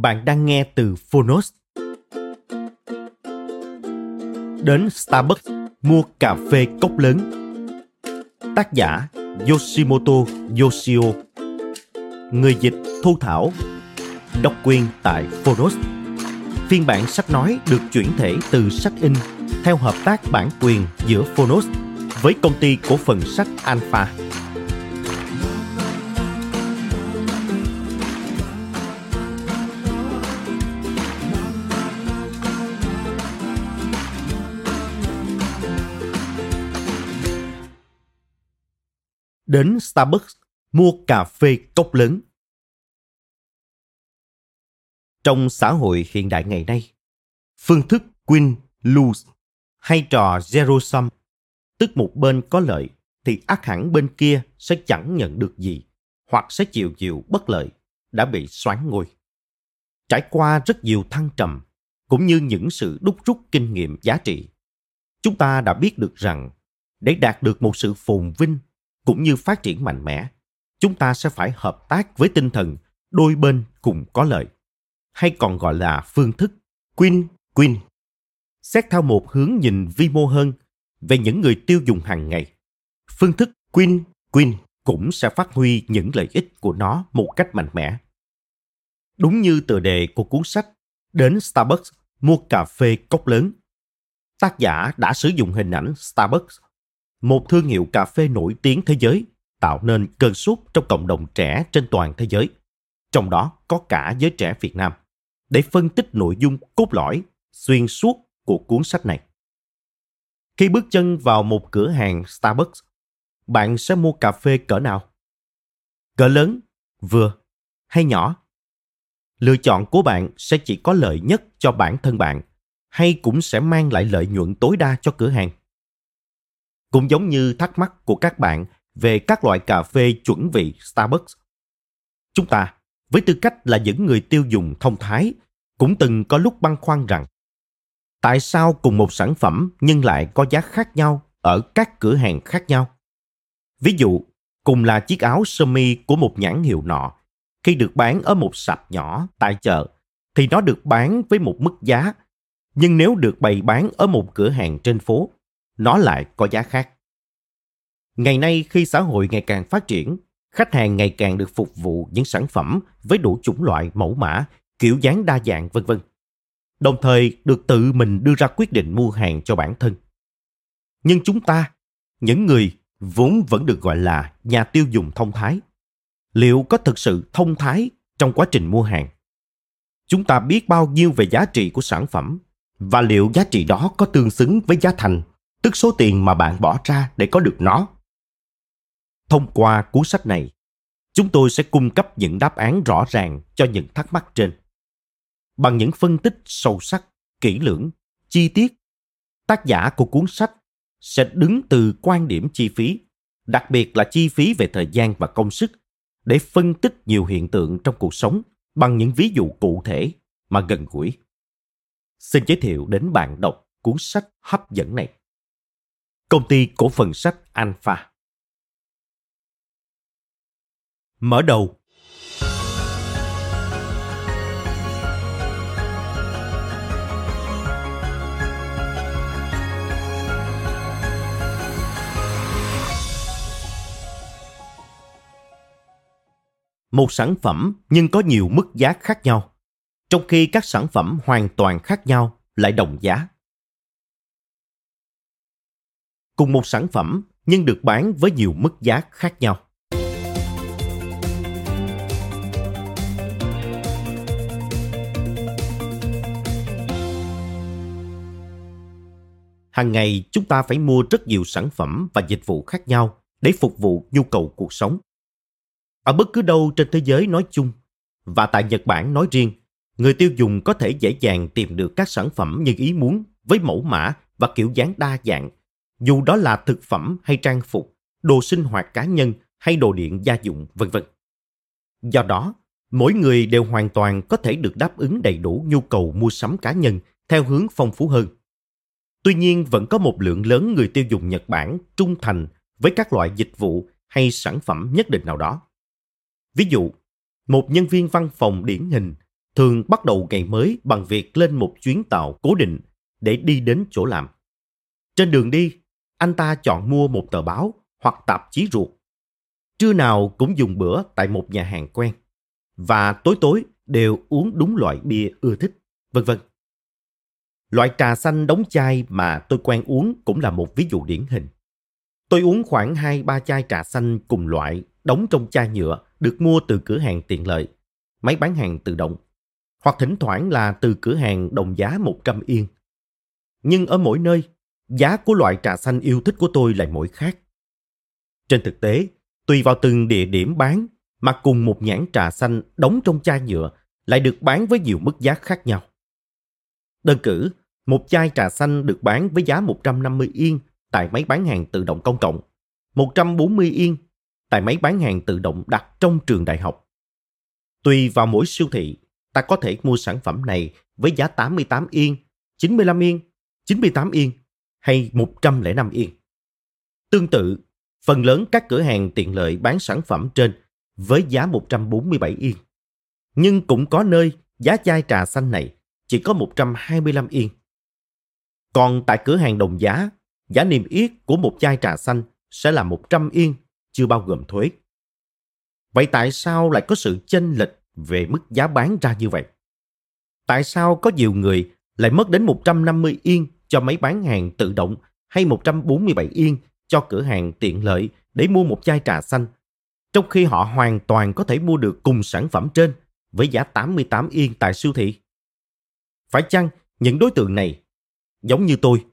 Bạn đang nghe từ Phonos. Đến Starbucks, mua cà phê cốc lớn. Tác giả, Yoshimoto Yoshio. Người dịch, Thu Thảo. Độc quyền tại Phonos. Phiên bản sách nói được chuyển thể từ sách in theo hợp tác bản quyền giữa Phonos với công ty cổ phần sách Alpha. Đến Starbucks mua cà phê cốc lớn. Trong xã hội hiện đại ngày nay, phương thức win lose hay trò zero sum, tức một bên có lợi thì ác hẳn bên kia sẽ chẳng nhận được gì hoặc sẽ chịu chịu bất lợi đã bị xoán ngôi. Trải qua rất nhiều thăng trầm cũng như những sự đúc rút kinh nghiệm giá trị, chúng ta đã biết được rằng để đạt được một sự phồn vinh cũng như phát triển mạnh mẽ, chúng ta sẽ phải hợp tác với tinh thần đôi bên cùng có lợi, hay còn gọi là phương thức win-win. Xét theo một hướng nhìn vi mô hơn về những người tiêu dùng hàng ngày, phương thức win-win cũng sẽ phát huy những lợi ích của nó một cách mạnh mẽ. Đúng như tựa đề của cuốn sách Đến Starbucks mua cà phê cốc lớn. Tác giả đã sử dụng hình ảnh Starbucks một thương hiệu cà phê nổi tiếng thế giới, tạo nên cơn sốt trong cộng đồng trẻ trên toàn thế giới, trong đó có cả giới trẻ Việt Nam, để phân tích nội dung cốt lõi, xuyên suốt của cuốn sách này. Khi bước chân vào một cửa hàng Starbucks, bạn sẽ mua cà phê cỡ nào? Cỡ lớn, vừa hay nhỏ? Lựa chọn của bạn sẽ chỉ có lợi nhất cho bản thân bạn hay cũng sẽ mang lại lợi nhuận tối đa cho cửa hàng? Cũng giống như thắc mắc của các bạn về các loại cà phê chuẩn vị Starbucks. Chúng ta, với tư cách là những người tiêu dùng thông thái, cũng từng có lúc băn khoăn rằng tại sao cùng một sản phẩm nhưng lại có giá khác nhau ở các cửa hàng khác nhau? Ví dụ, cùng là chiếc áo sơ mi của một nhãn hiệu nọ, khi được bán ở một sạp nhỏ tại chợ, thì nó được bán với một mức giá, nhưng nếu được bày bán ở một cửa hàng trên phố, nó lại có giá khác. Ngày nay khi xã hội ngày càng phát triển, khách hàng ngày càng được phục vụ những sản phẩm với đủ chủng loại mẫu mã, kiểu dáng đa dạng vân vân. Đồng thời được tự mình đưa ra quyết định mua hàng cho bản thân. Nhưng chúng ta, những người vốn vẫn được gọi là nhà tiêu dùng thông thái, liệu có thực sự thông thái trong quá trình mua hàng? Chúng ta biết bao nhiêu về giá trị của sản phẩm và liệu giá trị đó có tương xứng với giá thành tức số tiền mà bạn bỏ ra để có được nó. Thông qua cuốn sách này, chúng tôi sẽ cung cấp những đáp án rõ ràng cho những thắc mắc trên. Bằng những phân tích sâu sắc, kỹ lưỡng, chi tiết, tác giả của cuốn sách sẽ đứng từ quan điểm chi phí, đặc biệt là chi phí về thời gian và công sức, để phân tích nhiều hiện tượng trong cuộc sống bằng những ví dụ cụ thể mà gần gũi. Xin giới thiệu đến bạn đọc cuốn sách hấp dẫn này công ty cổ phần sách Alpha. Mở đầu một sản phẩm nhưng có nhiều mức giá khác nhau, trong khi các sản phẩm hoàn toàn khác nhau lại đồng giá Cùng một sản phẩm nhưng được bán với nhiều mức giá khác nhau. Hàng ngày chúng ta phải mua rất nhiều sản phẩm và dịch vụ khác nhau để phục vụ nhu cầu cuộc sống. Ở bất cứ đâu trên thế giới nói chung và tại Nhật Bản nói riêng, người tiêu dùng có thể dễ dàng tìm được các sản phẩm như ý muốn với mẫu mã và kiểu dáng đa dạng, dù đó là thực phẩm hay trang phục, đồ sinh hoạt cá nhân hay đồ điện gia dụng, vân vân. Do đó, mỗi người đều hoàn toàn có thể được đáp ứng đầy đủ nhu cầu mua sắm cá nhân theo hướng phong phú hơn. Tuy nhiên, vẫn có một lượng lớn người tiêu dùng Nhật Bản trung thành với các loại dịch vụ hay sản phẩm nhất định nào đó. Ví dụ, một nhân viên văn phòng điển hình thường bắt đầu ngày mới bằng việc lên một chuyến tàu cố định để đi đến chỗ làm. Trên đường đi, anh ta chọn mua một tờ báo hoặc tạp chí ruột. Trưa nào cũng dùng bữa tại một nhà hàng quen. Và tối tối đều uống đúng loại bia ưa thích, vân vân. Loại trà xanh đóng chai mà tôi quen uống cũng là một ví dụ điển hình. Tôi uống khoảng 2-3 chai trà xanh cùng loại đóng trong chai nhựa được mua từ cửa hàng tiện lợi, máy bán hàng tự động, hoặc thỉnh thoảng là từ cửa hàng đồng giá 100 yên. Nhưng ở mỗi nơi, giá của loại trà xanh yêu thích của tôi lại mỗi khác. Trên thực tế, tùy vào từng địa điểm bán mà cùng một nhãn trà xanh đóng trong chai nhựa lại được bán với nhiều mức giá khác nhau. Đơn cử, một chai trà xanh được bán với giá 150 yên tại máy bán hàng tự động công cộng, 140 yên tại máy bán hàng tự động đặt trong trường đại học. Tùy vào mỗi siêu thị, ta có thể mua sản phẩm này với giá 88 yên, 95 yên, 98 yên hay 105 yên. Tương tự, phần lớn các cửa hàng tiện lợi bán sản phẩm trên với giá 147 yên. Nhưng cũng có nơi giá chai trà xanh này chỉ có 125 yên. Còn tại cửa hàng đồng giá, giá niêm yết của một chai trà xanh sẽ là 100 yên, chưa bao gồm thuế. Vậy tại sao lại có sự chênh lệch về mức giá bán ra như vậy? Tại sao có nhiều người lại mất đến 150 yên cho máy bán hàng tự động hay 147 yên cho cửa hàng tiện lợi để mua một chai trà xanh, trong khi họ hoàn toàn có thể mua được cùng sản phẩm trên với giá 88 yên tại siêu thị? Phải chăng những đối tượng này giống như tôi,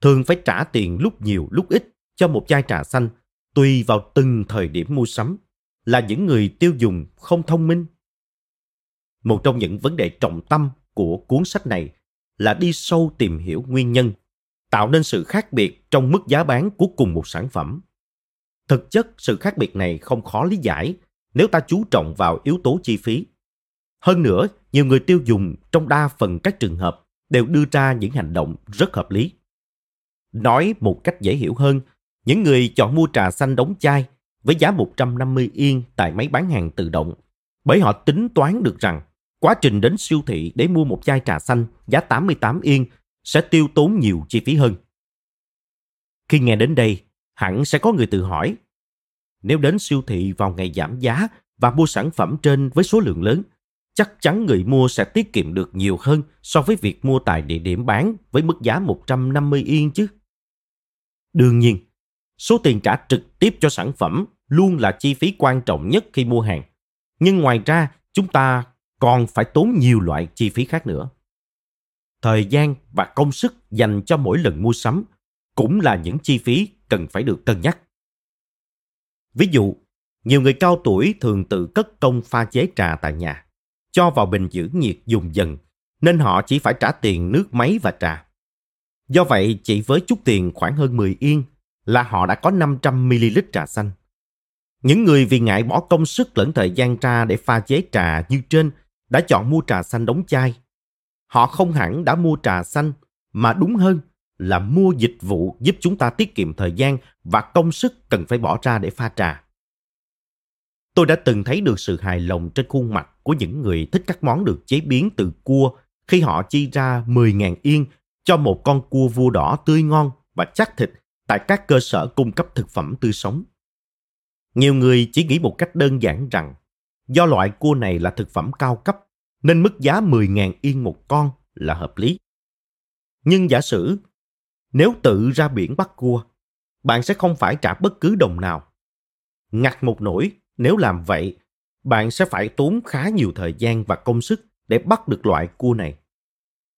thường phải trả tiền lúc nhiều lúc ít cho một chai trà xanh tùy vào từng thời điểm mua sắm là những người tiêu dùng không thông minh. Một trong những vấn đề trọng tâm của cuốn sách này là đi sâu tìm hiểu nguyên nhân, tạo nên sự khác biệt trong mức giá bán của cùng một sản phẩm. Thực chất, sự khác biệt này không khó lý giải nếu ta chú trọng vào yếu tố chi phí. Hơn nữa, nhiều người tiêu dùng trong đa phần các trường hợp đều đưa ra những hành động rất hợp lý. Nói một cách dễ hiểu hơn, những người chọn mua trà xanh đóng chai với giá 150 yên tại máy bán hàng tự động bởi họ tính toán được rằng quá trình đến siêu thị để mua một chai trà xanh giá 88 yên sẽ tiêu tốn nhiều chi phí hơn. Khi nghe đến đây, hẳn sẽ có người tự hỏi, nếu đến siêu thị vào ngày giảm giá và mua sản phẩm trên với số lượng lớn, chắc chắn người mua sẽ tiết kiệm được nhiều hơn so với việc mua tại địa điểm bán với mức giá 150 yên chứ. Đương nhiên, số tiền trả trực tiếp cho sản phẩm luôn là chi phí quan trọng nhất khi mua hàng. Nhưng ngoài ra, chúng ta còn phải tốn nhiều loại chi phí khác nữa. Thời gian và công sức dành cho mỗi lần mua sắm cũng là những chi phí cần phải được cân nhắc. Ví dụ, nhiều người cao tuổi thường tự cất công pha chế trà tại nhà cho vào bình giữ nhiệt dùng dần, nên họ chỉ phải trả tiền nước máy và trà. Do vậy, chỉ với chút tiền khoảng hơn 10 yên là họ đã có 500ml trà xanh. Những người vì ngại bỏ công sức lẫn thời gian ra để pha chế trà như trên đã chọn mua trà xanh đóng chai. Họ không hẳn đã mua trà xanh, mà đúng hơn là mua dịch vụ giúp chúng ta tiết kiệm thời gian và công sức cần phải bỏ ra để pha trà. Tôi đã từng thấy được sự hài lòng trên khuôn mặt của những người thích các món được chế biến từ cua khi họ chi ra 10.000 yên cho một con cua vua đỏ tươi ngon và chắc thịt tại các cơ sở cung cấp thực phẩm tươi sống. Nhiều người chỉ nghĩ một cách đơn giản rằng Do loại cua này là thực phẩm cao cấp, nên mức giá 10.000 yên một con là hợp lý. Nhưng giả sử, nếu tự ra biển bắt cua, bạn sẽ không phải trả bất cứ đồng nào. Ngặt một nỗi, nếu làm vậy, bạn sẽ phải tốn khá nhiều thời gian và công sức để bắt được loại cua này.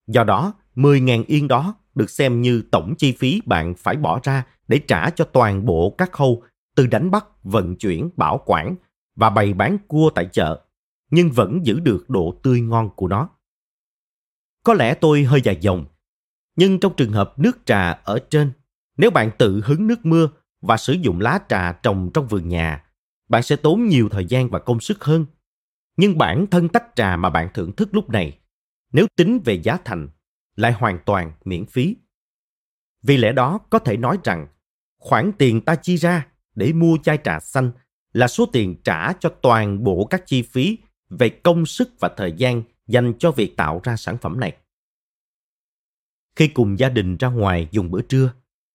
Do đó, 10.000 yên đó được xem như tổng chi phí bạn phải bỏ ra để trả cho toàn bộ các khâu từ đánh bắt, vận chuyển, bảo quản và bày bán cua tại chợ, nhưng vẫn giữ được độ tươi ngon của nó. Có lẽ tôi hơi dài dòng, nhưng trong trường hợp nước trà ở trên, nếu bạn tự hứng nước mưa và sử dụng lá trà trồng trong vườn nhà, bạn sẽ tốn nhiều thời gian và công sức hơn. Nhưng bản thân tách trà mà bạn thưởng thức lúc này, nếu tính về giá thành, lại hoàn toàn miễn phí. Vì lẽ đó có thể nói rằng khoản tiền ta chi ra để mua chai trà xanh là số tiền trả cho toàn bộ các chi phí về công sức và thời gian dành cho việc tạo ra sản phẩm này. Khi cùng gia đình ra ngoài dùng bữa trưa,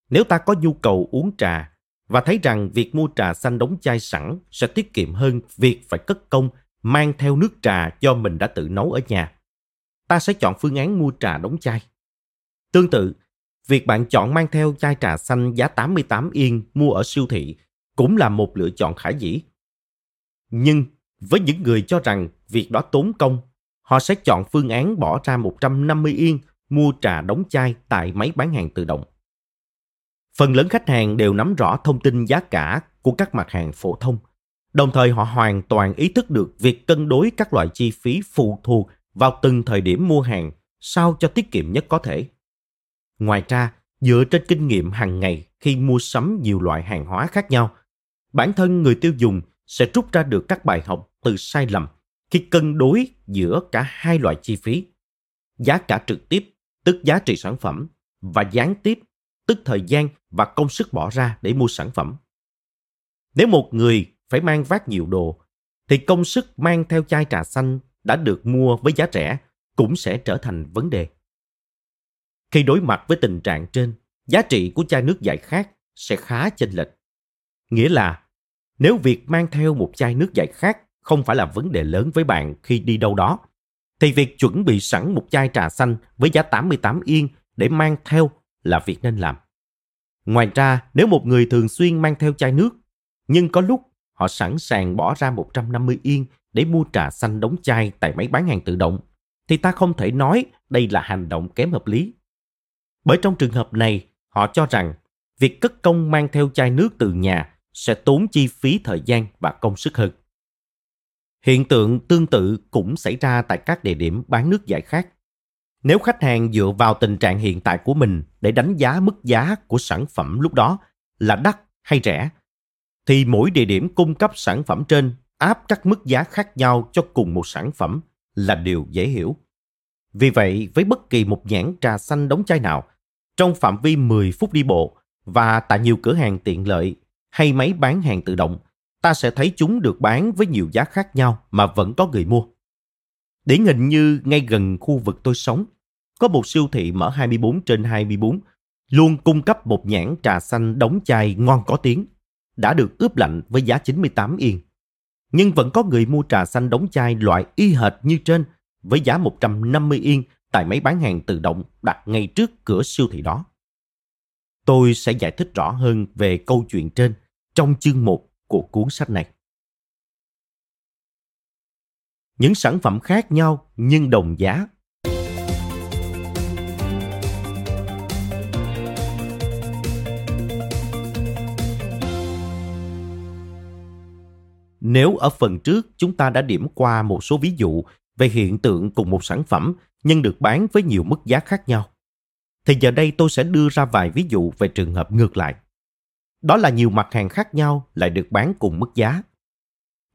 nếu ta có nhu cầu uống trà và thấy rằng việc mua trà xanh đóng chai sẵn sẽ tiết kiệm hơn việc phải cất công mang theo nước trà do mình đã tự nấu ở nhà, ta sẽ chọn phương án mua trà đóng chai. Tương tự, việc bạn chọn mang theo chai trà xanh giá 88 yên mua ở siêu thị cũng là một lựa chọn khả dĩ. Nhưng với những người cho rằng việc đó tốn công, họ sẽ chọn phương án bỏ ra 150 yên mua trà đóng chai tại máy bán hàng tự động. Phần lớn khách hàng đều nắm rõ thông tin giá cả của các mặt hàng phổ thông, đồng thời họ hoàn toàn ý thức được việc cân đối các loại chi phí phụ thuộc vào từng thời điểm mua hàng sao cho tiết kiệm nhất có thể. Ngoài ra, dựa trên kinh nghiệm hàng ngày khi mua sắm nhiều loại hàng hóa khác nhau, bản thân người tiêu dùng sẽ rút ra được các bài học từ sai lầm khi cân đối giữa cả hai loại chi phí. Giá cả trực tiếp, tức giá trị sản phẩm, và gián tiếp, tức thời gian và công sức bỏ ra để mua sản phẩm. Nếu một người phải mang vác nhiều đồ, thì công sức mang theo chai trà xanh đã được mua với giá rẻ cũng sẽ trở thành vấn đề. Khi đối mặt với tình trạng trên, giá trị của chai nước giải khát sẽ khá chênh lệch. Nghĩa là, nếu việc mang theo một chai nước giải khát không phải là vấn đề lớn với bạn khi đi đâu đó, thì việc chuẩn bị sẵn một chai trà xanh với giá 88 yên để mang theo là việc nên làm. Ngoài ra, nếu một người thường xuyên mang theo chai nước, nhưng có lúc họ sẵn sàng bỏ ra 150 yên để mua trà xanh đóng chai tại máy bán hàng tự động, thì ta không thể nói đây là hành động kém hợp lý. Bởi trong trường hợp này, họ cho rằng việc cất công mang theo chai nước từ nhà sẽ tốn chi phí thời gian và công sức hơn. Hiện tượng tương tự cũng xảy ra tại các địa điểm bán nước giải khát. Nếu khách hàng dựa vào tình trạng hiện tại của mình để đánh giá mức giá của sản phẩm lúc đó là đắt hay rẻ, thì mỗi địa điểm cung cấp sản phẩm trên áp các mức giá khác nhau cho cùng một sản phẩm là điều dễ hiểu. Vì vậy, với bất kỳ một nhãn trà xanh đóng chai nào, trong phạm vi 10 phút đi bộ và tại nhiều cửa hàng tiện lợi hay máy bán hàng tự động, ta sẽ thấy chúng được bán với nhiều giá khác nhau mà vẫn có người mua. Điển hình như ngay gần khu vực tôi sống, có một siêu thị mở 24 trên 24 luôn cung cấp một nhãn trà xanh đóng chai ngon có tiếng, đã được ướp lạnh với giá 98 yên nhưng vẫn có người mua trà xanh đóng chai loại y hệt như trên với giá 150 yên tại máy bán hàng tự động đặt ngay trước cửa siêu thị đó. Tôi sẽ giải thích rõ hơn về câu chuyện trên trong chương 1 của cuốn sách này. Những sản phẩm khác nhau nhưng đồng giá Nếu ở phần trước chúng ta đã điểm qua một số ví dụ về hiện tượng cùng một sản phẩm nhưng được bán với nhiều mức giá khác nhau, thì giờ đây tôi sẽ đưa ra vài ví dụ về trường hợp ngược lại. Đó là nhiều mặt hàng khác nhau lại được bán cùng mức giá.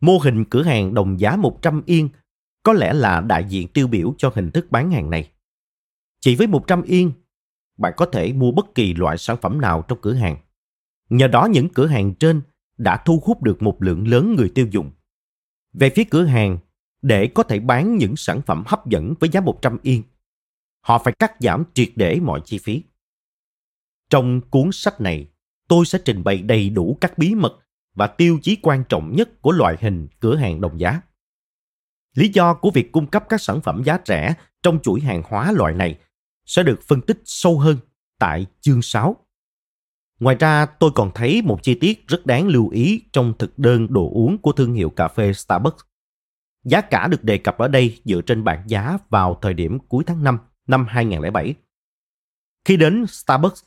Mô hình cửa hàng đồng giá 100 yên có lẽ là đại diện tiêu biểu cho hình thức bán hàng này. Chỉ với 100 yên, bạn có thể mua bất kỳ loại sản phẩm nào trong cửa hàng. Nhờ đó những cửa hàng trên đã thu hút được một lượng lớn người tiêu dùng. Về phía cửa hàng, để có thể bán những sản phẩm hấp dẫn với giá 100 yên, họ phải cắt giảm triệt để mọi chi phí. Trong cuốn sách này, tôi sẽ trình bày đầy đủ các bí mật và tiêu chí quan trọng nhất của loại hình cửa hàng đồng giá. Lý do của việc cung cấp các sản phẩm giá rẻ trong chuỗi hàng hóa loại này sẽ được phân tích sâu hơn tại chương 6. Ngoài ra, tôi còn thấy một chi tiết rất đáng lưu ý trong thực đơn đồ uống của thương hiệu cà phê Starbucks. Giá cả được đề cập ở đây dựa trên bảng giá vào thời điểm cuối tháng 5 năm 2007. Khi đến Starbucks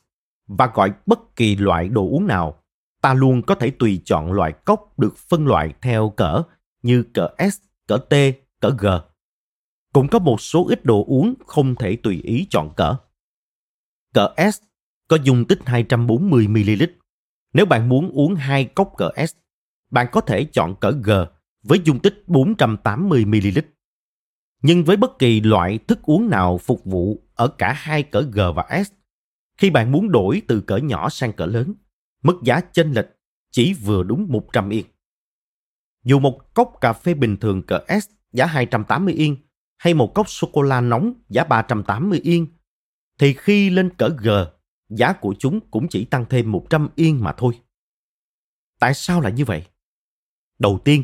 và gọi bất kỳ loại đồ uống nào, ta luôn có thể tùy chọn loại cốc được phân loại theo cỡ như cỡ S, cỡ T, cỡ G. Cũng có một số ít đồ uống không thể tùy ý chọn cỡ. Cỡ S có dung tích 240ml. Nếu bạn muốn uống hai cốc cỡ S, bạn có thể chọn cỡ G với dung tích 480ml. Nhưng với bất kỳ loại thức uống nào phục vụ ở cả hai cỡ G và S, khi bạn muốn đổi từ cỡ nhỏ sang cỡ lớn, mức giá chênh lệch chỉ vừa đúng 100 yên. Dù một cốc cà phê bình thường cỡ S giá 280 yên hay một cốc sô-cô-la nóng giá 380 yên, thì khi lên cỡ G, giá của chúng cũng chỉ tăng thêm 100 yên mà thôi. Tại sao lại như vậy? Đầu tiên,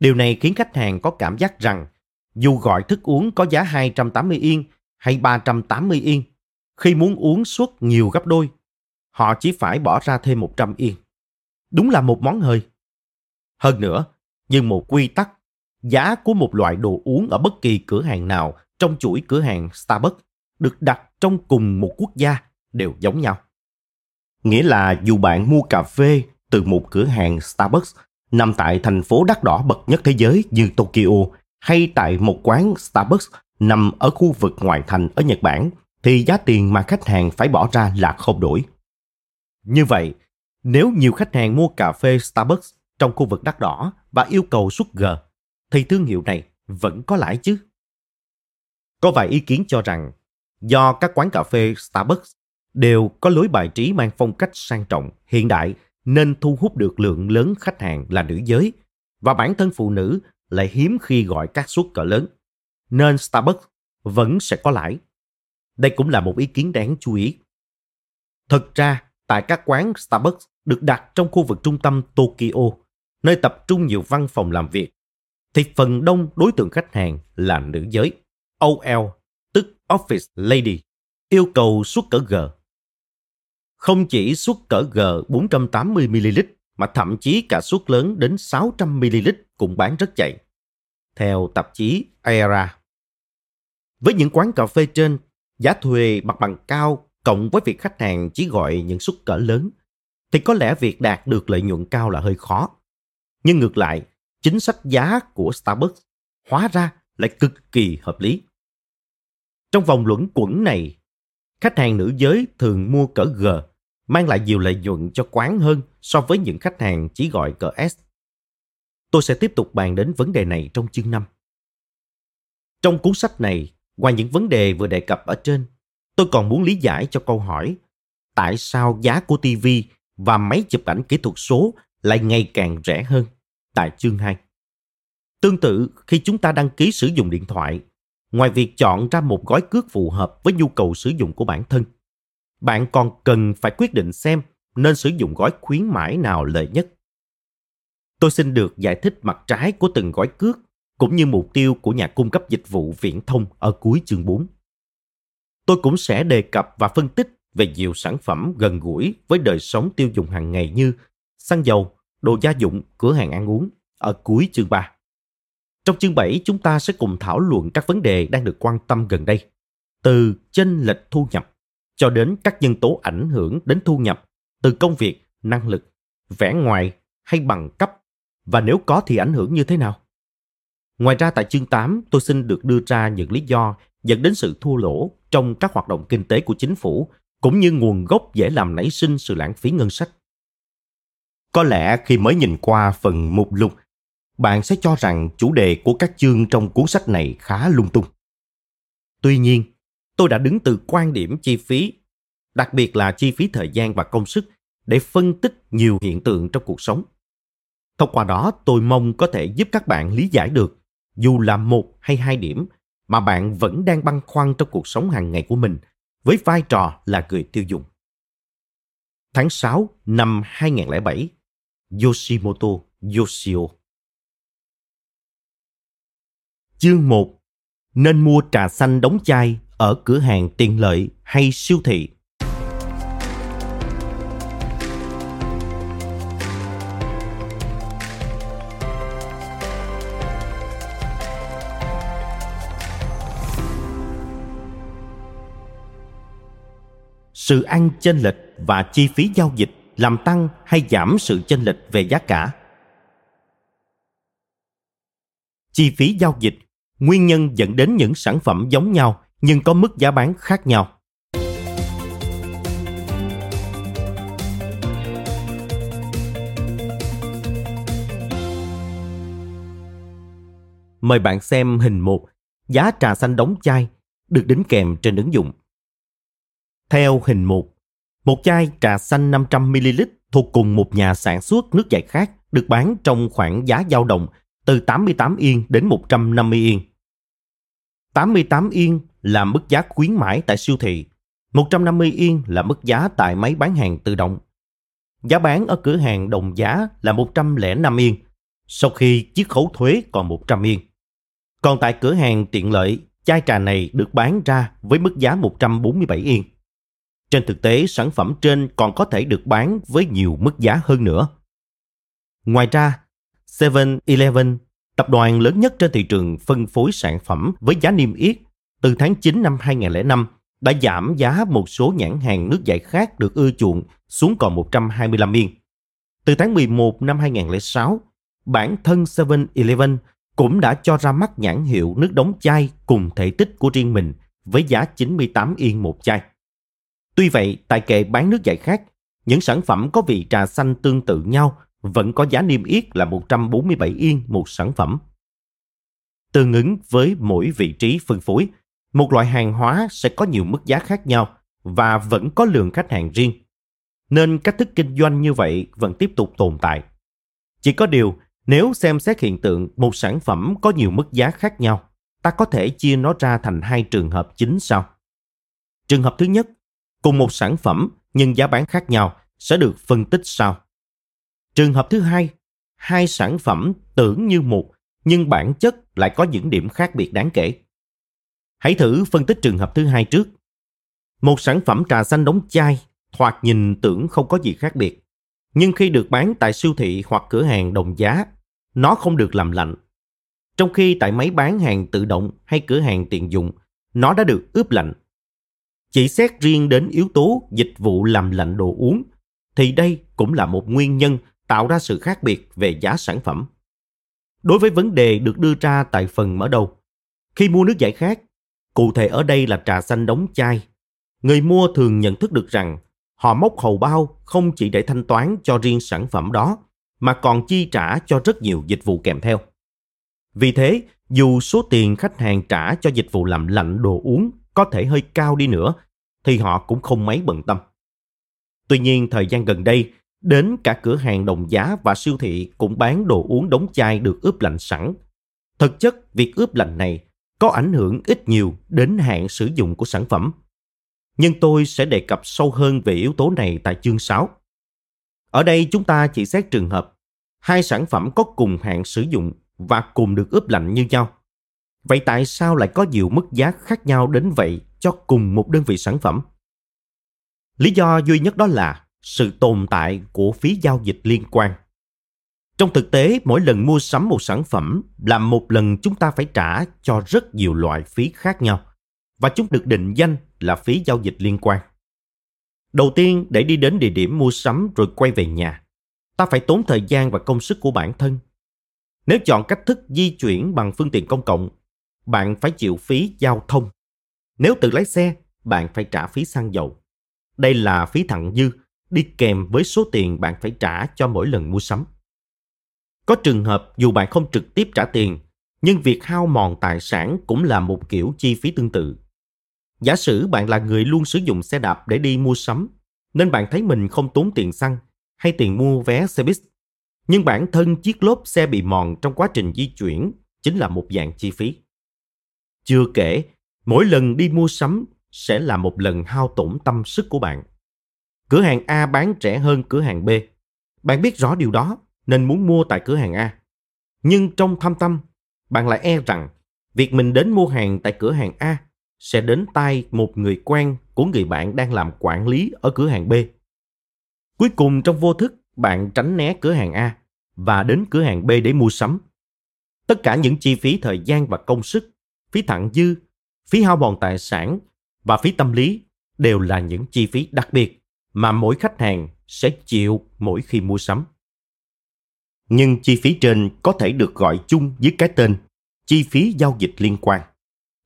điều này khiến khách hàng có cảm giác rằng dù gọi thức uống có giá 280 yên hay 380 yên, khi muốn uống suốt nhiều gấp đôi, họ chỉ phải bỏ ra thêm 100 yên. Đúng là một món hơi. Hơn nữa, như một quy tắc, giá của một loại đồ uống ở bất kỳ cửa hàng nào trong chuỗi cửa hàng Starbucks được đặt trong cùng một quốc gia đều giống nhau. Nghĩa là dù bạn mua cà phê từ một cửa hàng Starbucks nằm tại thành phố đắt đỏ bậc nhất thế giới như Tokyo hay tại một quán Starbucks nằm ở khu vực ngoại thành ở Nhật Bản thì giá tiền mà khách hàng phải bỏ ra là không đổi. Như vậy, nếu nhiều khách hàng mua cà phê Starbucks trong khu vực đắt đỏ và yêu cầu suất G, thì thương hiệu này vẫn có lãi chứ. Có vài ý kiến cho rằng do các quán cà phê Starbucks đều có lối bài trí mang phong cách sang trọng, hiện đại nên thu hút được lượng lớn khách hàng là nữ giới và bản thân phụ nữ lại hiếm khi gọi các suất cỡ lớn. Nên Starbucks vẫn sẽ có lãi. Đây cũng là một ý kiến đáng chú ý. Thực ra, tại các quán Starbucks được đặt trong khu vực trung tâm Tokyo, nơi tập trung nhiều văn phòng làm việc, thì phần đông đối tượng khách hàng là nữ giới. OL, tức Office Lady, yêu cầu suất cỡ G. Không chỉ suất cỡ G 480ml mà thậm chí cả suất lớn đến 600ml cũng bán rất chạy. Theo tạp chí Aera. Với những quán cà phê trên, giá thuê mặt bằng cao cộng với việc khách hàng chỉ gọi những suất cỡ lớn, thì có lẽ việc đạt được lợi nhuận cao là hơi khó. Nhưng ngược lại, chính sách giá của Starbucks hóa ra lại cực kỳ hợp lý. Trong vòng luẩn quẩn này, khách hàng nữ giới thường mua cỡ G, mang lại nhiều lợi nhuận cho quán hơn so với những khách hàng chỉ gọi cỡ S. Tôi sẽ tiếp tục bàn đến vấn đề này trong chương 5. Trong cuốn sách này, ngoài những vấn đề vừa đề cập ở trên, tôi còn muốn lý giải cho câu hỏi tại sao giá của TV và máy chụp ảnh kỹ thuật số lại ngày càng rẻ hơn tại chương 2. Tương tự, khi chúng ta đăng ký sử dụng điện thoại, ngoài việc chọn ra một gói cước phù hợp với nhu cầu sử dụng của bản thân, bạn còn cần phải quyết định xem nên sử dụng gói khuyến mãi nào lợi nhất. Tôi xin được giải thích mặt trái của từng gói cước cũng như mục tiêu của nhà cung cấp dịch vụ viễn thông ở cuối chương 4. Tôi cũng sẽ đề cập và phân tích về nhiều sản phẩm gần gũi với đời sống tiêu dùng hàng ngày như xăng dầu, đồ gia dụng, cửa hàng ăn uống ở cuối chương 3. Trong chương 7, chúng ta sẽ cùng thảo luận các vấn đề đang được quan tâm gần đây, từ chênh lệch thu nhập cho đến các nhân tố ảnh hưởng đến thu nhập từ công việc, năng lực, vẻ ngoài hay bằng cấp và nếu có thì ảnh hưởng như thế nào. Ngoài ra tại chương 8, tôi xin được đưa ra những lý do dẫn đến sự thua lỗ trong các hoạt động kinh tế của chính phủ cũng như nguồn gốc dễ làm nảy sinh sự lãng phí ngân sách. Có lẽ khi mới nhìn qua phần mục lục, bạn sẽ cho rằng chủ đề của các chương trong cuốn sách này khá lung tung. Tuy nhiên, tôi đã đứng từ quan điểm chi phí, đặc biệt là chi phí thời gian và công sức để phân tích nhiều hiện tượng trong cuộc sống. Thông qua đó, tôi mong có thể giúp các bạn lý giải được dù là một hay hai điểm mà bạn vẫn đang băn khoăn trong cuộc sống hàng ngày của mình với vai trò là người tiêu dùng. Tháng 6 năm 2007, Yoshimoto Yoshio Chương 1 Nên mua trà xanh đóng chai ở cửa hàng tiện lợi hay siêu thị? Sự ăn chênh lệch và chi phí giao dịch làm tăng hay giảm sự chênh lệch về giá cả chi phí giao dịch nguyên nhân dẫn đến những sản phẩm giống nhau nhưng có mức giá bán khác nhau Mời bạn xem hình 1, giá trà xanh đóng chai được đính kèm trên ứng dụng. Theo hình mục, một chai trà xanh 500ml thuộc cùng một nhà sản xuất nước giải khác được bán trong khoảng giá dao động từ 88 yên đến 150 yên. 88 yên là mức giá khuyến mãi tại siêu thị, 150 yên là mức giá tại máy bán hàng tự động. Giá bán ở cửa hàng đồng giá là 105 yên, sau khi chiết khấu thuế còn 100 yên. Còn tại cửa hàng tiện lợi, chai trà này được bán ra với mức giá 147 yên. Trên thực tế, sản phẩm trên còn có thể được bán với nhiều mức giá hơn nữa. Ngoài ra, 7-Eleven, tập đoàn lớn nhất trên thị trường phân phối sản phẩm với giá niêm yết, từ tháng 9 năm 2005 đã giảm giá một số nhãn hàng nước giải khác được ưa chuộng xuống còn 125 yên. Từ tháng 11 năm 2006, bản thân 7-Eleven cũng đã cho ra mắt nhãn hiệu nước đóng chai cùng thể tích của riêng mình với giá 98 yên một chai. Tuy vậy, tại kệ bán nước giải khác, những sản phẩm có vị trà xanh tương tự nhau vẫn có giá niêm yết là 147 yên một sản phẩm. Tương ứng với mỗi vị trí phân phối, một loại hàng hóa sẽ có nhiều mức giá khác nhau và vẫn có lượng khách hàng riêng. Nên cách thức kinh doanh như vậy vẫn tiếp tục tồn tại. Chỉ có điều, nếu xem xét hiện tượng một sản phẩm có nhiều mức giá khác nhau, ta có thể chia nó ra thành hai trường hợp chính sau. Trường hợp thứ nhất, cùng một sản phẩm nhưng giá bán khác nhau sẽ được phân tích sau. Trường hợp thứ hai, hai sản phẩm tưởng như một nhưng bản chất lại có những điểm khác biệt đáng kể. Hãy thử phân tích trường hợp thứ hai trước. Một sản phẩm trà xanh đóng chai thoạt nhìn tưởng không có gì khác biệt. Nhưng khi được bán tại siêu thị hoặc cửa hàng đồng giá, nó không được làm lạnh. Trong khi tại máy bán hàng tự động hay cửa hàng tiện dụng, nó đã được ướp lạnh chỉ xét riêng đến yếu tố dịch vụ làm lạnh đồ uống, thì đây cũng là một nguyên nhân tạo ra sự khác biệt về giá sản phẩm. Đối với vấn đề được đưa ra tại phần mở đầu, khi mua nước giải khát, cụ thể ở đây là trà xanh đóng chai, người mua thường nhận thức được rằng họ móc hầu bao không chỉ để thanh toán cho riêng sản phẩm đó, mà còn chi trả cho rất nhiều dịch vụ kèm theo. Vì thế, dù số tiền khách hàng trả cho dịch vụ làm lạnh đồ uống có thể hơi cao đi nữa, thì họ cũng không mấy bận tâm. Tuy nhiên, thời gian gần đây, đến cả cửa hàng đồng giá và siêu thị cũng bán đồ uống đóng chai được ướp lạnh sẵn. Thực chất, việc ướp lạnh này có ảnh hưởng ít nhiều đến hạn sử dụng của sản phẩm. Nhưng tôi sẽ đề cập sâu hơn về yếu tố này tại chương 6. Ở đây chúng ta chỉ xét trường hợp hai sản phẩm có cùng hạn sử dụng và cùng được ướp lạnh như nhau. Vậy tại sao lại có nhiều mức giá khác nhau đến vậy cho cùng một đơn vị sản phẩm? Lý do duy nhất đó là sự tồn tại của phí giao dịch liên quan. Trong thực tế, mỗi lần mua sắm một sản phẩm là một lần chúng ta phải trả cho rất nhiều loại phí khác nhau và chúng được định danh là phí giao dịch liên quan. Đầu tiên, để đi đến địa điểm mua sắm rồi quay về nhà, ta phải tốn thời gian và công sức của bản thân. Nếu chọn cách thức di chuyển bằng phương tiện công cộng bạn phải chịu phí giao thông. Nếu tự lái xe, bạn phải trả phí xăng dầu. Đây là phí thặng dư, đi kèm với số tiền bạn phải trả cho mỗi lần mua sắm. Có trường hợp dù bạn không trực tiếp trả tiền, nhưng việc hao mòn tài sản cũng là một kiểu chi phí tương tự. Giả sử bạn là người luôn sử dụng xe đạp để đi mua sắm, nên bạn thấy mình không tốn tiền xăng hay tiền mua vé xe buýt. Nhưng bản thân chiếc lốp xe bị mòn trong quá trình di chuyển chính là một dạng chi phí. Chưa kể, mỗi lần đi mua sắm sẽ là một lần hao tổn tâm sức của bạn. Cửa hàng A bán rẻ hơn cửa hàng B. Bạn biết rõ điều đó nên muốn mua tại cửa hàng A. Nhưng trong thâm tâm, bạn lại e rằng việc mình đến mua hàng tại cửa hàng A sẽ đến tay một người quen của người bạn đang làm quản lý ở cửa hàng B. Cuối cùng trong vô thức, bạn tránh né cửa hàng A và đến cửa hàng B để mua sắm. Tất cả những chi phí thời gian và công sức, phí thặng dư, phí hao mòn tài sản và phí tâm lý đều là những chi phí đặc biệt mà mỗi khách hàng sẽ chịu mỗi khi mua sắm. Nhưng chi phí trên có thể được gọi chung với cái tên chi phí giao dịch liên quan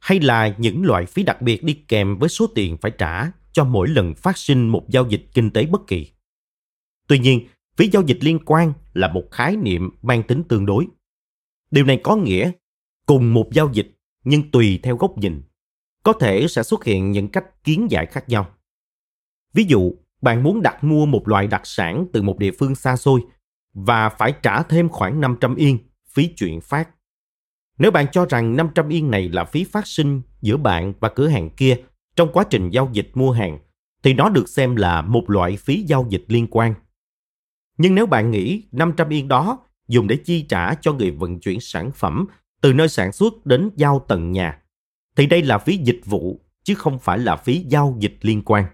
hay là những loại phí đặc biệt đi kèm với số tiền phải trả cho mỗi lần phát sinh một giao dịch kinh tế bất kỳ. Tuy nhiên, phí giao dịch liên quan là một khái niệm mang tính tương đối. Điều này có nghĩa cùng một giao dịch nhưng tùy theo góc nhìn, có thể sẽ xuất hiện những cách kiến giải khác nhau. Ví dụ, bạn muốn đặt mua một loại đặc sản từ một địa phương xa xôi và phải trả thêm khoảng 500 yên phí chuyển phát. Nếu bạn cho rằng 500 yên này là phí phát sinh giữa bạn và cửa hàng kia trong quá trình giao dịch mua hàng, thì nó được xem là một loại phí giao dịch liên quan. Nhưng nếu bạn nghĩ 500 yên đó dùng để chi trả cho người vận chuyển sản phẩm từ nơi sản xuất đến giao tận nhà, thì đây là phí dịch vụ chứ không phải là phí giao dịch liên quan.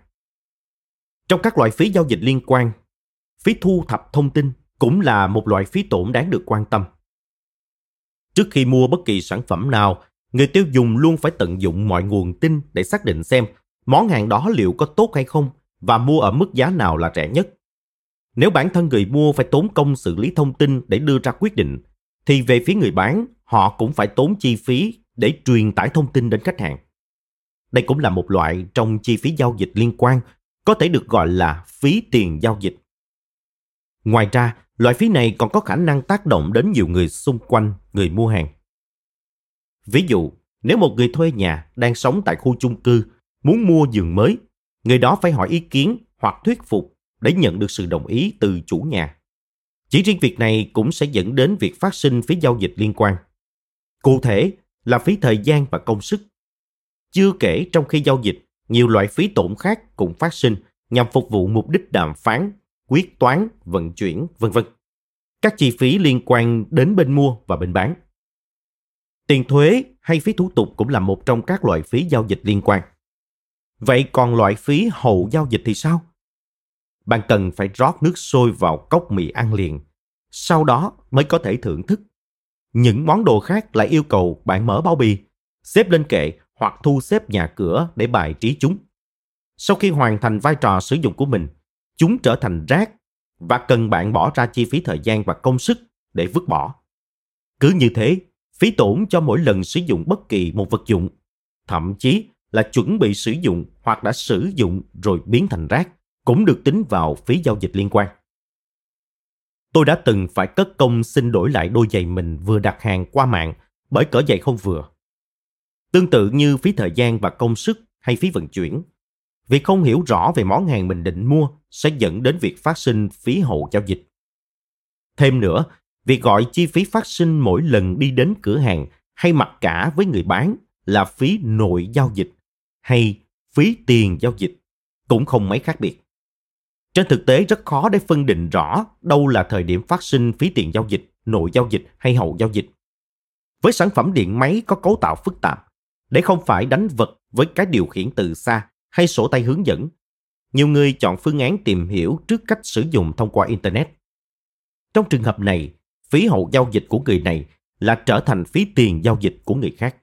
Trong các loại phí giao dịch liên quan, phí thu thập thông tin cũng là một loại phí tổn đáng được quan tâm. Trước khi mua bất kỳ sản phẩm nào, người tiêu dùng luôn phải tận dụng mọi nguồn tin để xác định xem món hàng đó liệu có tốt hay không và mua ở mức giá nào là rẻ nhất. Nếu bản thân người mua phải tốn công xử lý thông tin để đưa ra quyết định, thì về phía người bán, họ cũng phải tốn chi phí để truyền tải thông tin đến khách hàng. Đây cũng là một loại trong chi phí giao dịch liên quan, có thể được gọi là phí tiền giao dịch. Ngoài ra, loại phí này còn có khả năng tác động đến nhiều người xung quanh người mua hàng. Ví dụ, nếu một người thuê nhà đang sống tại khu chung cư muốn mua giường mới, người đó phải hỏi ý kiến hoặc thuyết phục để nhận được sự đồng ý từ chủ nhà. Chỉ riêng việc này cũng sẽ dẫn đến việc phát sinh phí giao dịch liên quan. Cụ thể là phí thời gian và công sức. Chưa kể trong khi giao dịch, nhiều loại phí tổn khác cũng phát sinh nhằm phục vụ mục đích đàm phán, quyết toán, vận chuyển, vân vân. Các chi phí liên quan đến bên mua và bên bán. Tiền thuế hay phí thủ tục cũng là một trong các loại phí giao dịch liên quan. Vậy còn loại phí hậu giao dịch thì sao? Bạn cần phải rót nước sôi vào cốc mì ăn liền, sau đó mới có thể thưởng thức. Những món đồ khác lại yêu cầu bạn mở bao bì, xếp lên kệ hoặc thu xếp nhà cửa để bài trí chúng. Sau khi hoàn thành vai trò sử dụng của mình, chúng trở thành rác và cần bạn bỏ ra chi phí thời gian và công sức để vứt bỏ. Cứ như thế, phí tổn cho mỗi lần sử dụng bất kỳ một vật dụng, thậm chí là chuẩn bị sử dụng hoặc đã sử dụng rồi biến thành rác, cũng được tính vào phí giao dịch liên quan. Tôi đã từng phải cất công xin đổi lại đôi giày mình vừa đặt hàng qua mạng bởi cỡ giày không vừa. Tương tự như phí thời gian và công sức hay phí vận chuyển, việc không hiểu rõ về món hàng mình định mua sẽ dẫn đến việc phát sinh phí hậu giao dịch. Thêm nữa, việc gọi chi phí phát sinh mỗi lần đi đến cửa hàng hay mặc cả với người bán là phí nội giao dịch hay phí tiền giao dịch cũng không mấy khác biệt. Trên thực tế rất khó để phân định rõ đâu là thời điểm phát sinh phí tiền giao dịch, nội giao dịch hay hậu giao dịch. Với sản phẩm điện máy có cấu tạo phức tạp, để không phải đánh vật với cái điều khiển từ xa hay sổ tay hướng dẫn, nhiều người chọn phương án tìm hiểu trước cách sử dụng thông qua Internet. Trong trường hợp này, phí hậu giao dịch của người này là trở thành phí tiền giao dịch của người khác.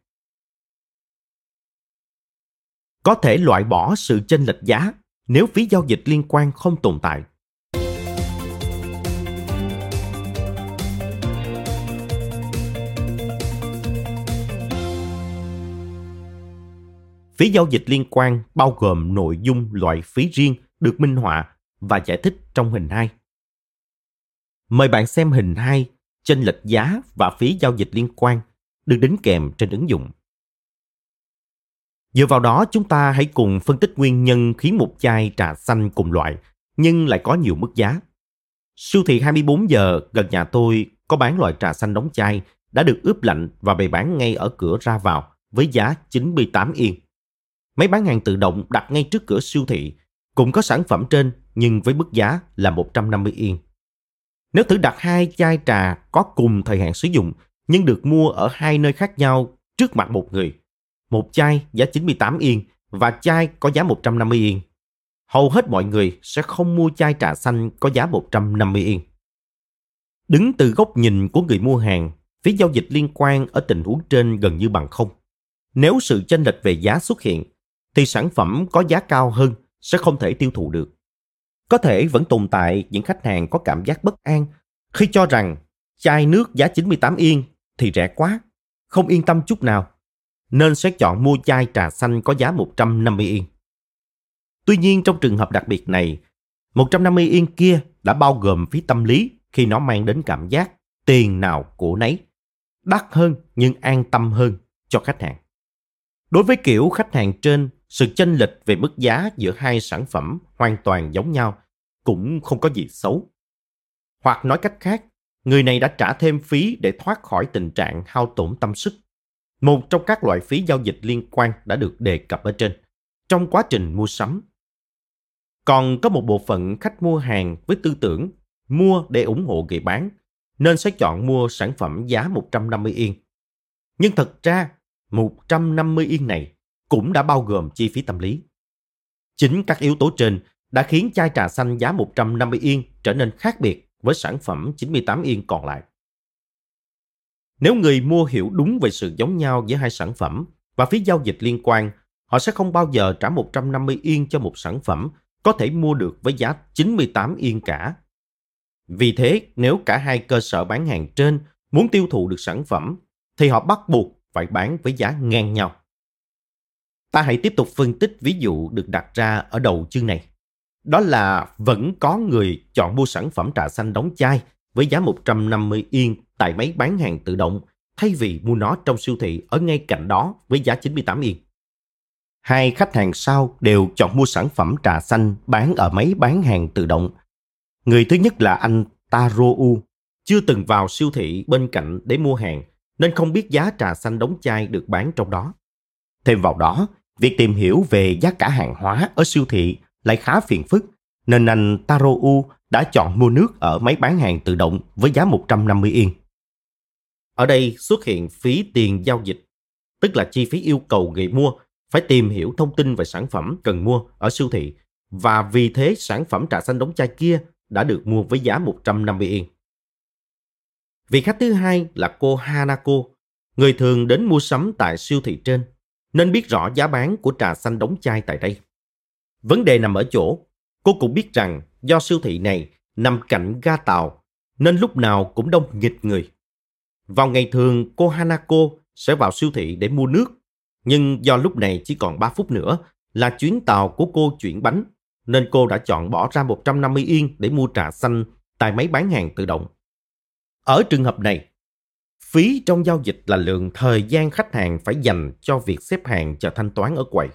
Có thể loại bỏ sự chênh lệch giá nếu phí giao dịch liên quan không tồn tại. Phí giao dịch liên quan bao gồm nội dung loại phí riêng được minh họa và giải thích trong hình 2. Mời bạn xem hình 2, chênh lệch giá và phí giao dịch liên quan được đính kèm trên ứng dụng. Dựa vào đó, chúng ta hãy cùng phân tích nguyên nhân khiến một chai trà xanh cùng loại, nhưng lại có nhiều mức giá. Siêu thị 24 giờ gần nhà tôi có bán loại trà xanh đóng chai, đã được ướp lạnh và bày bán ngay ở cửa ra vào với giá 98 yên. Máy bán hàng tự động đặt ngay trước cửa siêu thị, cũng có sản phẩm trên nhưng với mức giá là 150 yên. Nếu thử đặt hai chai trà có cùng thời hạn sử dụng, nhưng được mua ở hai nơi khác nhau trước mặt một người. Một chai giá 98 yên và chai có giá 150 yên. Hầu hết mọi người sẽ không mua chai trà xanh có giá 150 yên. Đứng từ góc nhìn của người mua hàng, phí giao dịch liên quan ở tình huống trên gần như bằng không. Nếu sự chênh lệch về giá xuất hiện, thì sản phẩm có giá cao hơn sẽ không thể tiêu thụ được. Có thể vẫn tồn tại những khách hàng có cảm giác bất an khi cho rằng chai nước giá 98 yên thì rẻ quá, không yên tâm chút nào, nên sẽ chọn mua chai trà xanh có giá 150 yên. Tuy nhiên trong trường hợp đặc biệt này, 150 yên kia đã bao gồm phí tâm lý khi nó mang đến cảm giác tiền nào của nấy, đắt hơn nhưng an tâm hơn cho khách hàng. Đối với kiểu khách hàng trên, sự chênh lệch về mức giá giữa hai sản phẩm hoàn toàn giống nhau cũng không có gì xấu. Hoặc nói cách khác, người này đã trả thêm phí để thoát khỏi tình trạng hao tổn tâm sức. Một trong các loại phí giao dịch liên quan đã được đề cập ở trên trong quá trình mua sắm. Còn có một bộ phận khách mua hàng với tư tưởng mua để ủng hộ người bán, nên sẽ chọn mua sản phẩm giá 150 yên. Nhưng thật ra, 150 yên này cũng đã bao gồm chi phí tâm lý. Chính các yếu tố trên đã khiến chai trà xanh giá 150 yên trở nên khác biệt với sản phẩm 98 yên còn lại. Nếu người mua hiểu đúng về sự giống nhau giữa hai sản phẩm và phí giao dịch liên quan, họ sẽ không bao giờ trả 150 yên cho một sản phẩm có thể mua được với giá 98 yên cả. Vì thế, nếu cả hai cơ sở bán hàng trên muốn tiêu thụ được sản phẩm, thì họ bắt buộc phải bán với giá ngang nhau. Ta hãy tiếp tục phân tích ví dụ được đặt ra ở đầu chương này. Đó là vẫn có người chọn mua sản phẩm trà xanh đóng chai với giá 150 yên tại máy bán hàng tự động thay vì mua nó trong siêu thị ở ngay cạnh đó với giá 98 yên. Hai khách hàng sau đều chọn mua sản phẩm trà xanh bán ở máy bán hàng tự động. Người thứ nhất là anh Taro U, chưa từng vào siêu thị bên cạnh để mua hàng nên không biết giá trà xanh đóng chai được bán trong đó. Thêm vào đó, việc tìm hiểu về giá cả hàng hóa ở siêu thị lại khá phiền phức, nên anh Taro U đã chọn mua nước ở máy bán hàng tự động với giá 150 yên. Ở đây xuất hiện phí tiền giao dịch, tức là chi phí yêu cầu người mua phải tìm hiểu thông tin về sản phẩm cần mua ở siêu thị và vì thế sản phẩm trà xanh đóng chai kia đã được mua với giá 150 yên. Vị khách thứ hai là cô Hanako, người thường đến mua sắm tại siêu thị trên, nên biết rõ giá bán của trà xanh đóng chai tại đây. Vấn đề nằm ở chỗ, cô cũng biết rằng do siêu thị này nằm cạnh ga tàu, nên lúc nào cũng đông nghịch người. Vào ngày thường, cô Hanako sẽ vào siêu thị để mua nước, nhưng do lúc này chỉ còn 3 phút nữa là chuyến tàu của cô chuyển bánh, nên cô đã chọn bỏ ra 150 yên để mua trà xanh tại máy bán hàng tự động. Ở trường hợp này, phí trong giao dịch là lượng thời gian khách hàng phải dành cho việc xếp hàng chờ thanh toán ở quầy.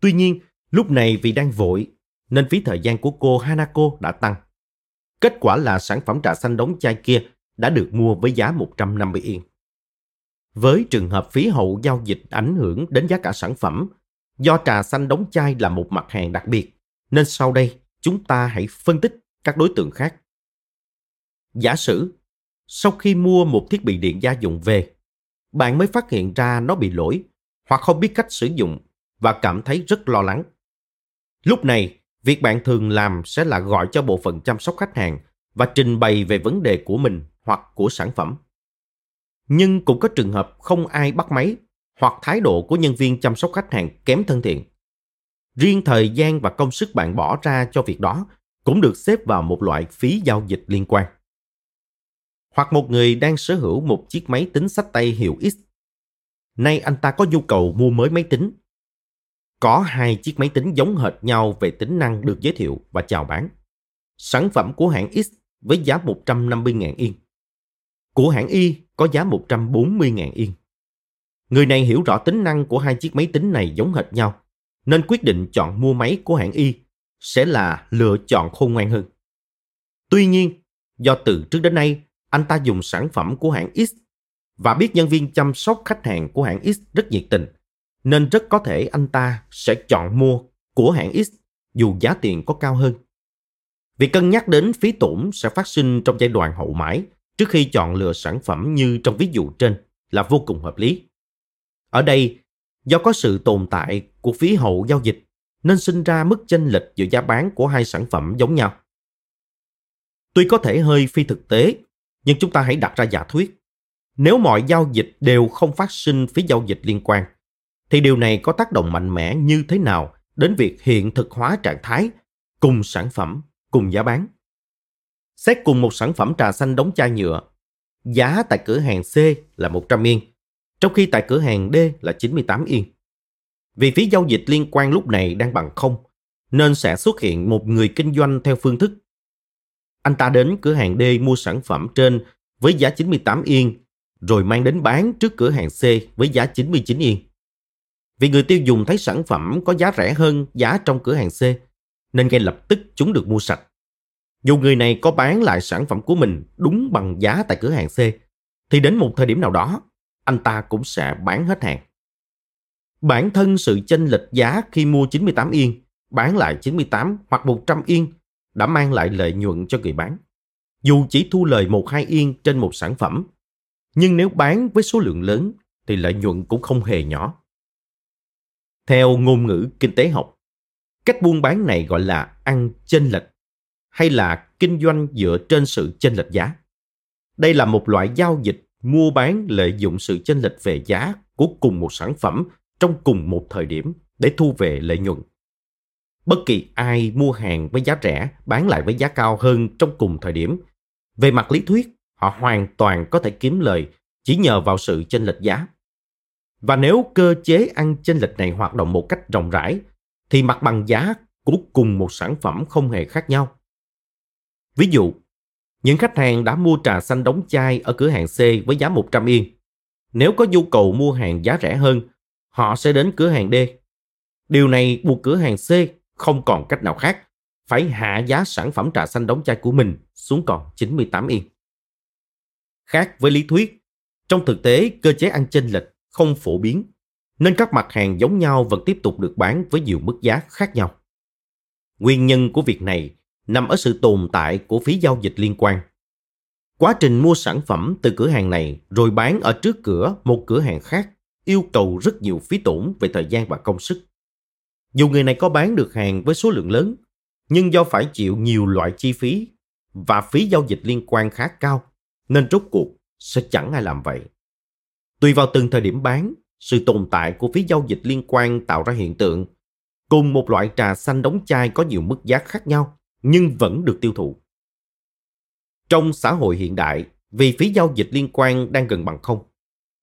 Tuy nhiên, lúc này vì đang vội, nên phí thời gian của cô Hanako đã tăng. Kết quả là sản phẩm trà xanh đóng chai kia đã được mua với giá 150 yên. Với trường hợp phí hậu giao dịch ảnh hưởng đến giá cả sản phẩm, do trà xanh đóng chai là một mặt hàng đặc biệt, nên sau đây chúng ta hãy phân tích các đối tượng khác. Giả sử sau khi mua một thiết bị điện gia dụng về, bạn mới phát hiện ra nó bị lỗi hoặc không biết cách sử dụng và cảm thấy rất lo lắng. Lúc này, việc bạn thường làm sẽ là gọi cho bộ phận chăm sóc khách hàng và trình bày về vấn đề của mình hoặc của sản phẩm. Nhưng cũng có trường hợp không ai bắt máy hoặc thái độ của nhân viên chăm sóc khách hàng kém thân thiện. Riêng thời gian và công sức bạn bỏ ra cho việc đó cũng được xếp vào một loại phí giao dịch liên quan hoặc một người đang sở hữu một chiếc máy tính sách tay hiệu X. Nay anh ta có nhu cầu mua mới máy tính. Có hai chiếc máy tính giống hệt nhau về tính năng được giới thiệu và chào bán. Sản phẩm của hãng X với giá 150.000 yên. Của hãng Y có giá 140.000 yên. Người này hiểu rõ tính năng của hai chiếc máy tính này giống hệt nhau, nên quyết định chọn mua máy của hãng Y sẽ là lựa chọn khôn ngoan hơn. Tuy nhiên, do từ trước đến nay anh ta dùng sản phẩm của hãng X và biết nhân viên chăm sóc khách hàng của hãng X rất nhiệt tình, nên rất có thể anh ta sẽ chọn mua của hãng X dù giá tiền có cao hơn. Việc cân nhắc đến phí tổn sẽ phát sinh trong giai đoạn hậu mãi trước khi chọn lựa sản phẩm như trong ví dụ trên là vô cùng hợp lý. Ở đây, do có sự tồn tại của phí hậu giao dịch nên sinh ra mức chênh lệch giữa giá bán của hai sản phẩm giống nhau. Tuy có thể hơi phi thực tế, nhưng chúng ta hãy đặt ra giả thuyết. Nếu mọi giao dịch đều không phát sinh phí giao dịch liên quan, thì điều này có tác động mạnh mẽ như thế nào đến việc hiện thực hóa trạng thái cùng sản phẩm, cùng giá bán. Xét cùng một sản phẩm trà xanh đóng chai nhựa, giá tại cửa hàng C là 100 yên, trong khi tại cửa hàng D là 98 yên. Vì phí giao dịch liên quan lúc này đang bằng không, nên sẽ xuất hiện một người kinh doanh theo phương thức. Anh ta đến cửa hàng D mua sản phẩm trên với giá 98 yên, rồi mang đến bán trước cửa hàng C với giá 99 yên. Vì người tiêu dùng thấy sản phẩm có giá rẻ hơn giá trong cửa hàng C, nên ngay lập tức chúng được mua sạch. Dù người này có bán lại sản phẩm của mình đúng bằng giá tại cửa hàng C, thì đến một thời điểm nào đó, anh ta cũng sẽ bán hết hàng. Bản thân sự chênh lệch giá khi mua 98 yên, bán lại 98 hoặc 100 yên đã mang lại lợi nhuận cho người bán. Dù chỉ thu lời 1-2 yên trên một sản phẩm, nhưng nếu bán với số lượng lớn thì lợi nhuận cũng không hề nhỏ. Theo ngôn ngữ kinh tế học, cách buôn bán này gọi là ăn chênh lệch hay là kinh doanh dựa trên sự chênh lệch giá. Đây là một loại giao dịch mua bán lợi dụng sự chênh lệch về giá của cùng một sản phẩm trong cùng một thời điểm để thu về lợi nhuận. Bất kỳ ai mua hàng với giá rẻ bán lại với giá cao hơn trong cùng thời điểm, về mặt lý thuyết, họ hoàn toàn có thể kiếm lời chỉ nhờ vào sự chênh lệch giá. Và nếu cơ chế ăn chênh lệch này hoạt động một cách rộng rãi, thì mặt bằng giá của cùng một sản phẩm không hề khác nhau. Ví dụ, những khách hàng đã mua trà xanh đóng chai ở cửa hàng C với giá 100 yên. Nếu có nhu cầu mua hàng giá rẻ hơn, họ sẽ đến cửa hàng D. Điều này buộc cửa hàng C không còn cách nào khác, phải hạ giá sản phẩm trà xanh đóng chai của mình xuống còn 98 yên. Khác với lý thuyết, trong thực tế cơ chế ăn chênh lệch không phổ biến, nên các mặt hàng giống nhau vẫn tiếp tục được bán với nhiều mức giá khác nhau. Nguyên nhân của việc này nằm ở sự tồn tại của phí giao dịch liên quan. Quá trình mua sản phẩm từ cửa hàng này rồi bán ở trước cửa một cửa hàng khác yêu cầu rất nhiều phí tổn về thời gian và công sức. Dù người này có bán được hàng với số lượng lớn, nhưng do phải chịu nhiều loại chi phí và phí giao dịch liên quan khá cao, nên rốt cuộc sẽ chẳng ai làm vậy. Tùy vào từng thời điểm bán, sự tồn tại của phí giao dịch liên quan tạo ra hiện tượng cùng một loại trà xanh đóng chai có nhiều mức giá khác nhau nhưng vẫn được tiêu thụ. Trong xã hội hiện đại, vì phí giao dịch liên quan đang gần bằng không,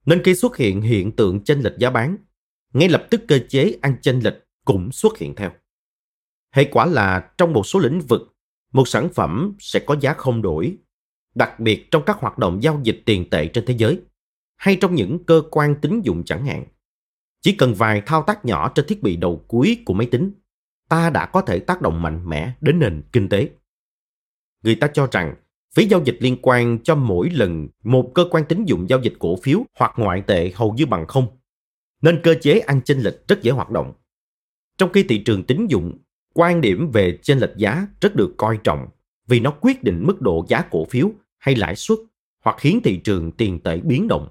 nên khi xuất hiện hiện tượng chênh lệch giá bán, ngay lập tức cơ chế ăn chênh lệch cũng xuất hiện theo. Hệ quả là trong một số lĩnh vực, một sản phẩm sẽ có giá không đổi, đặc biệt trong các hoạt động giao dịch tiền tệ trên thế giới hay trong những cơ quan tín dụng chẳng hạn. Chỉ cần vài thao tác nhỏ trên thiết bị đầu cuối của máy tính, ta đã có thể tác động mạnh mẽ đến nền kinh tế. Người ta cho rằng phí giao dịch liên quan cho mỗi lần một cơ quan tín dụng giao dịch cổ phiếu hoặc ngoại tệ hầu như bằng không, nên cơ chế ăn chênh lệch rất dễ hoạt động. Trong khi thị trường tín dụng, quan điểm về chênh lệch giá rất được coi trọng vì nó quyết định mức độ giá cổ phiếu hay lãi suất hoặc khiến thị trường tiền tệ biến động.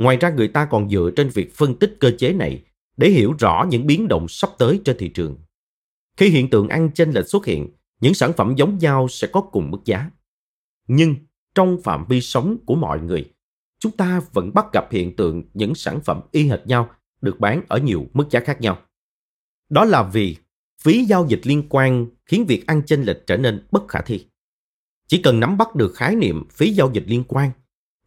Ngoài ra người ta còn dựa trên việc phân tích cơ chế này để hiểu rõ những biến động sắp tới trên thị trường. Khi hiện tượng ăn chênh lệch xuất hiện, những sản phẩm giống nhau sẽ có cùng mức giá. Nhưng trong phạm vi sống của mọi người, chúng ta vẫn bắt gặp hiện tượng những sản phẩm y hệt nhau được bán ở nhiều mức giá khác nhau. Đó là vì phí giao dịch liên quan khiến việc ăn chênh lệch trở nên bất khả thi. Chỉ cần nắm bắt được khái niệm phí giao dịch liên quan,